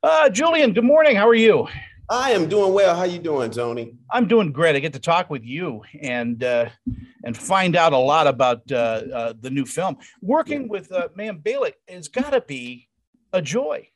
Uh, Julian, good morning. How are you? I am doing well. How are you doing, Tony? I'm doing great. I get to talk with you and uh, and find out a lot about uh, uh, the new film. Working with uh, Mayim Bialik has got to be a joy.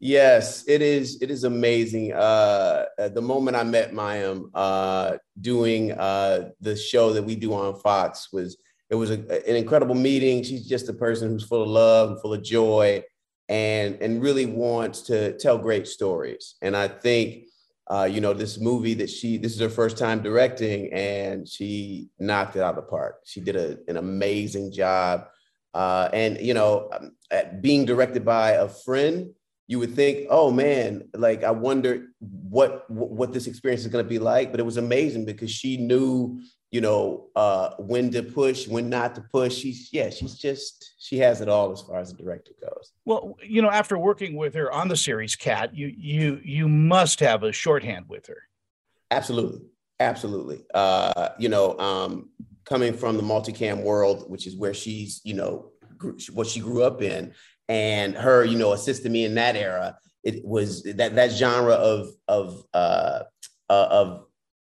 Yes, it is. It is amazing. Uh, the moment I met Mayim uh, doing uh, the show that we do on Fox was it was a, an incredible meeting. She's just a person who's full of love and full of joy, and and really wants to tell great stories. And I think. Uh, you know, this movie that she, this is her first time directing, and she knocked it out of the park. She did a, an amazing job. Uh, and, you know, um, being directed by a friend you would think, oh man, like I wonder what what this experience is going to be like. But it was amazing because she knew, you know, uh, when to push, when not to push. She's yeah, she's just she has it all as far as the director goes. Well, you know, after working with her on the series, Kat, you you you must have a shorthand with her. Absolutely, absolutely. Uh, you know, um, coming from the multicam world, which is where she's, you know, what she grew up in and her, you know, assisting me in that era. It was that that genre of of uh, uh, of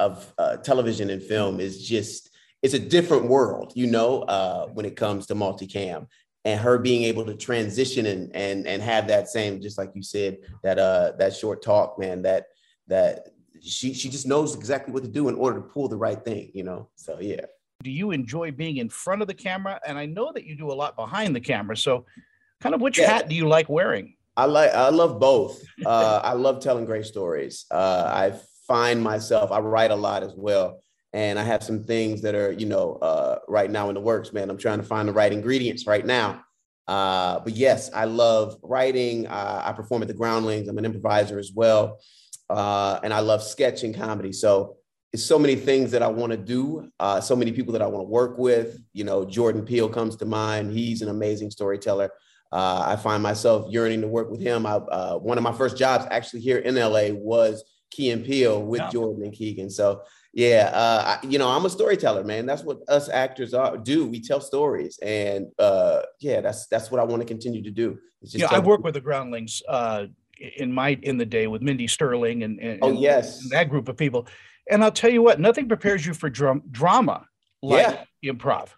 of uh, television and film is just it's a different world, you know, uh, when it comes to multicam. And her being able to transition and and and have that same, just like you said, that uh that short talk, man, that that she she just knows exactly what to do in order to pull the right thing, you know. So yeah. Do you enjoy being in front of the camera? And I know that you do a lot behind the camera. So Kind of which yeah. hat do you like wearing? I like I love both. Uh, I love telling great stories. Uh, I find myself I write a lot as well, and I have some things that are you know uh, right now in the works. Man, I'm trying to find the right ingredients right now. Uh, but yes, I love writing. Uh, I perform at the Groundlings. I'm an improviser as well, uh, and I love sketching comedy. So it's so many things that I want to do. so many people that I want to work with. You know, Jordan Peele comes to mind. He's an amazing storyteller. Uh, I find myself yearning to work with him. I, uh, one of my first jobs actually here in LA was Key and Peele with yeah. Jordan and Keegan. So yeah, uh, I, you know, I'm a storyteller, man. That's what us actors are do. We tell stories, and uh, yeah, that's that's what I want to continue to do. yeah, I work with the Groundlings uh, in my in the day with Mindy Sterling and, and oh yes, and that group of people. And I'll tell you what, nothing prepares you for drum, drama like yeah. improv.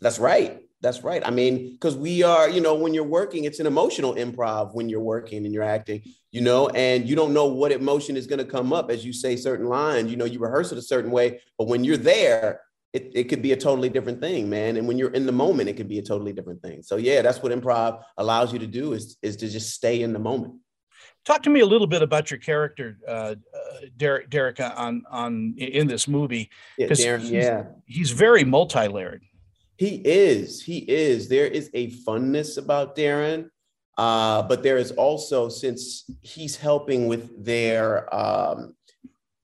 That's right. That's right. I mean, because we are, you know, when you're working, it's an emotional improv when you're working and you're acting, you know, and you don't know what emotion is going to come up as you say certain lines. You know, you rehearse it a certain way, but when you're there, it, it could be a totally different thing, man. And when you're in the moment, it could be a totally different thing. So yeah, that's what improv allows you to do is, is to just stay in the moment. Talk to me a little bit about your character, uh, uh, Derek, Derek, on on in this movie. Yeah, he's, yeah, he's very multi-layered. He is. He is. There is a funness about Darren, uh, but there is also since he's helping with their um,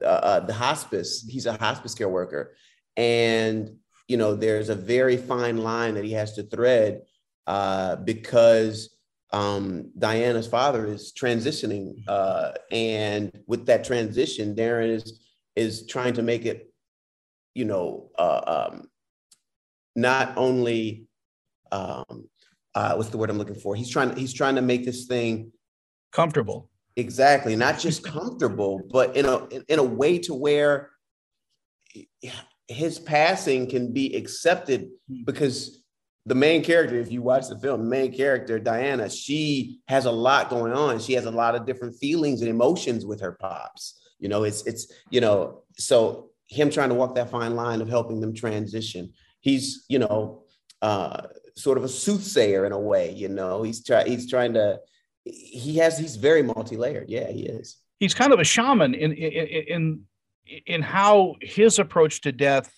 uh, uh, the hospice. He's a hospice care worker, and you know there's a very fine line that he has to thread uh, because um, Diana's father is transitioning, uh, and with that transition, Darren is is trying to make it, you know, uh, um, not only um, uh, what's the word I'm looking for? He's trying he's trying to make this thing comfortable. Exactly, not just comfortable, but in a in a way to where his passing can be accepted hmm. because the main character, if you watch the film, the main character, Diana, she has a lot going on. She has a lot of different feelings and emotions with her pops. You know, it's it's you know, so him trying to walk that fine line of helping them transition he's you know uh, sort of a soothsayer in a way. You know, he's try he's trying to he has he's very multi-layered. Yeah, he is. He's kind of a shaman in in in in how his approach to death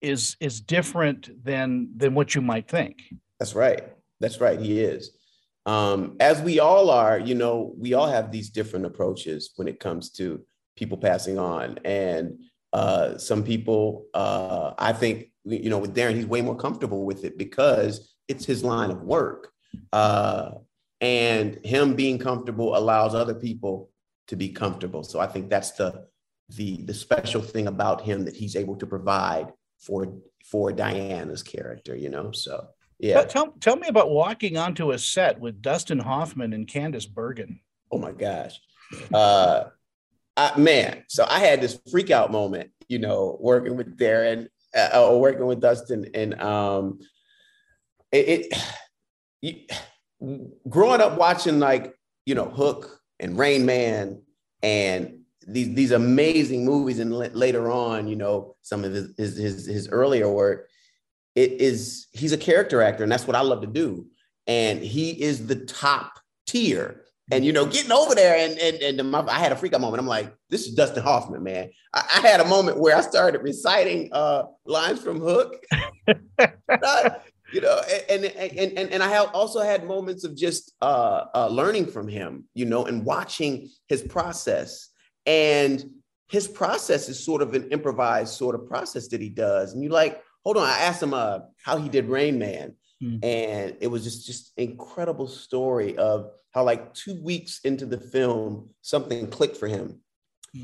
is is different than than what you might think. That's right. That's right. He is. Um, as we all are, you know, we all have these different approaches when it comes to people passing on, and uh, some people, uh, I think, you know, with Darren, he's way more comfortable with it because it's his line of work. Uh, and him being comfortable allows other people to be comfortable. So I think that's the the the special thing about him that he's able to provide for for Diana's character, you know. So yeah. But tell tell me about walking onto a set with Dustin Hoffman and Candice Bergen. Oh my gosh. Uh, I, man, so I had this freak out moment, you know, working with Darren uh, or working with Dustin, and um, it, it you, growing up watching like you know Hook and Rain Man and these these amazing movies, and l- later on, you know, some of his, his his his earlier work. It is he's a character actor, and that's what I love to do. And he is the top tier and you know, getting over there and and, and my, I had a freak out moment. I'm like, this is Dustin Hoffman, man. I, I had a moment where I started reciting uh, lines from Hook. you know, and, and and and I have also had moments of just uh, uh, learning from him, you know, and watching his process. And his process is sort of an improvised sort of process that he does. And you like, hold on, I asked him uh, how he did Rain Man, mm. and it was just just incredible story of how like two weeks into the film, something clicked for him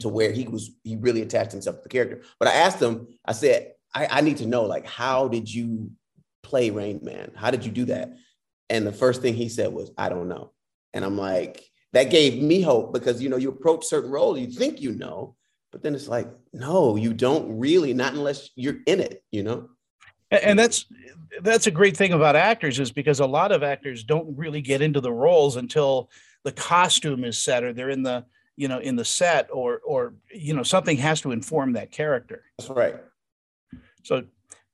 to hmm. where he was he really attached himself to the character. But I asked him, I said, I, I need to know, like, how did you play Rain Man? How did you do that? And the first thing he said was, I don't know. And I'm like, that gave me hope because you know, you approach certain roles, you think you know, but then it's like, no, you don't really, not unless you're in it, you know and that's that's a great thing about actors is because a lot of actors don't really get into the roles until the costume is set or they're in the you know in the set or or you know something has to inform that character. That's right. So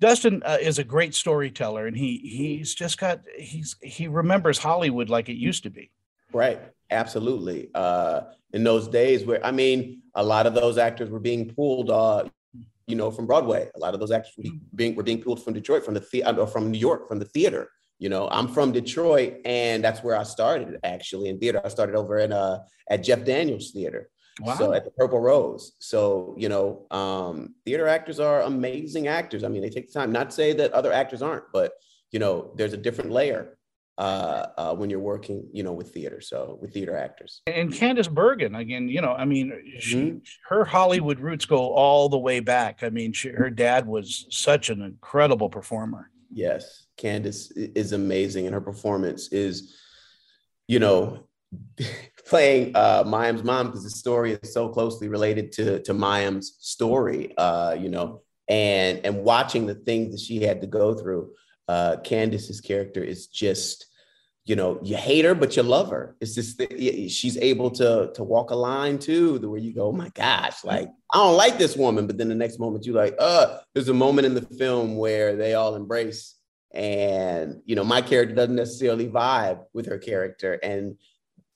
dustin uh, is a great storyteller and he he's just got he's he remembers hollywood like it used to be. Right. Absolutely. Uh in those days where i mean a lot of those actors were being pulled uh you know, from Broadway. A lot of those actors were mm. being, were being pulled from Detroit, from the theater, uh, from New York, from the theater. You know, I'm from Detroit, and that's where I started actually in theater. I started over in uh, at Jeff Daniels Theater. Wow. So at the Purple Rose. So, you know, um, theater actors are amazing actors. I mean, they take the time, not to say that other actors aren't, but you know, there's a different layer uh, uh, when you're working, you know, with theater. So with theater actors. And Candice Bergen, again, you know, I mean, she, mm-hmm. her Hollywood roots go all the way back. I mean, she, her dad was such an incredible performer. Yes, Candice is amazing, and her performance is, you know, playing uh, Mayim's mom because the story is so closely related to to Mayim's story. Uh, you know, and and watching the things that she had to go through uh, Candice's character is just, you know, you hate her, but you love her. It's just she's able to to walk a line too, the way you go, oh my gosh, like I don't like this woman, but then the next moment you like, uh, there's a moment in the film where they all embrace, and you know, my character doesn't necessarily vibe with her character, and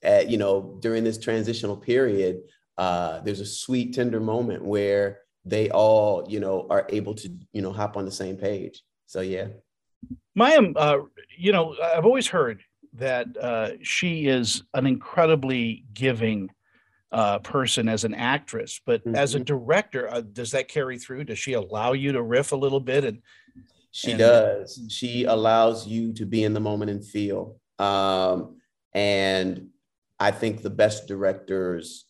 uh, you know, during this transitional period, uh, there's a sweet, tender moment where they all, you know, are able to, you know, hop on the same page. So yeah. Mayim, uh, you know, I've always heard that uh, she is an incredibly giving uh, person as an actress, but mm-hmm. as a mm-hmm. director, uh, does that carry through? Does she allow you to riff a little bit? And she and, does. She allows you to be in the moment and feel. Um, and I think the best directors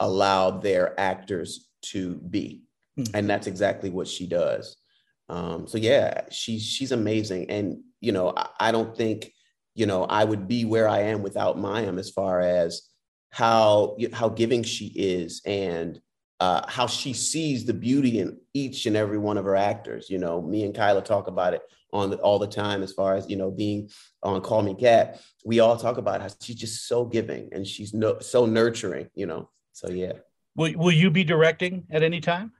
allow their actors to be, mm-hmm. and that's exactly what she does. Um, so yeah, she's she's amazing, and you know I, I, don't think you know I would be where I am without Mayim as far as how how giving she is and uh, how she sees the beauty in each and every one of her actors. You know, me and Kyla talk about it on the, all the time as far as you know being on Call Me Kat. We all talk about how she's just so giving and she's no, so nurturing. You know, so yeah. Will Will you be directing at any time?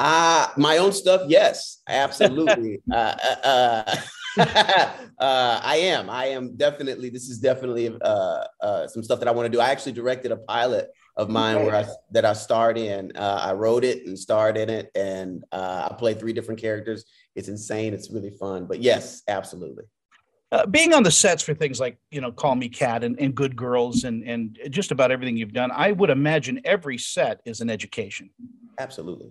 Uh, my own stuff, yes, absolutely. uh, uh, uh, uh, I am. I am definitely. This is definitely uh, uh, some stuff that I want to do. I actually directed a pilot of mine where I that I starred in. Uh, I wrote it and starred in it, and uh, I played three different characters. It's insane. It's really fun. But yes, absolutely. Uh, being on the sets for things like you know call me kat and, and good girls and and just about everything you've done i would imagine every set is an education absolutely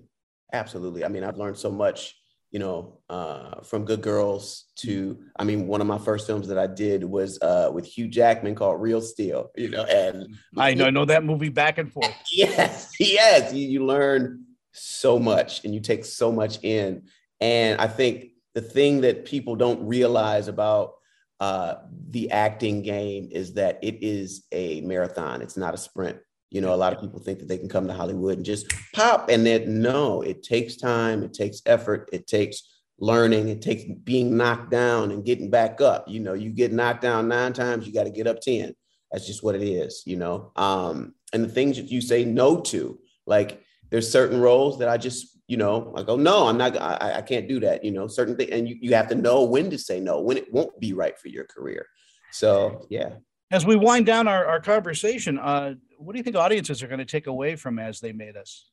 Absolutely. I mean, I've learned so much, you know, uh, from Good Girls to, I mean, one of my first films that I did was uh, with Hugh Jackman called Real Steel, you know, and I know, I know that movie back and forth. Yes, yes. You, you learn so much and you take so much in. And I think the thing that people don't realize about uh, the acting game is that it is a marathon. It's not a sprint. You know, a lot of people think that they can come to Hollywood and just pop, and then no, it takes time, it takes effort, it takes learning, it takes being knocked down and getting back up. You know, you get knocked down nine times, you got to get up 10. That's just what it is, you know. Um, and the things that you say no to, like there's certain roles that I just, you know, I go, no, I'm not, I, I can't do that, you know, certain things. And you, you have to know when to say no, when it won't be right for your career. So, yeah. As we wind down our, our conversation, uh, what do you think audiences are going to take away from As They Made Us?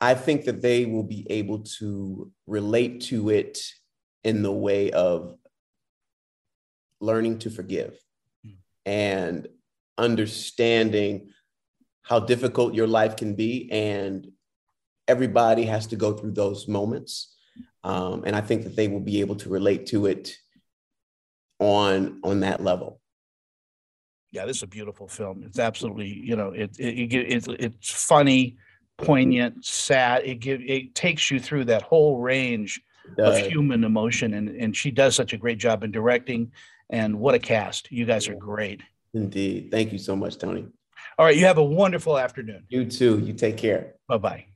I think that they will be able to relate to it in the way of learning to forgive mm. and understanding how difficult your life can be and everybody has to go through those moments um, and i think that they will be able to relate to it on on that level yeah this is a beautiful film. It's absolutely you know it, it, it, it it's funny poignant sad. It give it takes you through that whole range of human emotion and and she does such a great job in directing and what a cast. You guys are great. Indeed. Thank you so much tony. All right you have a wonderful afternoon. You too. You take care. Bye-bye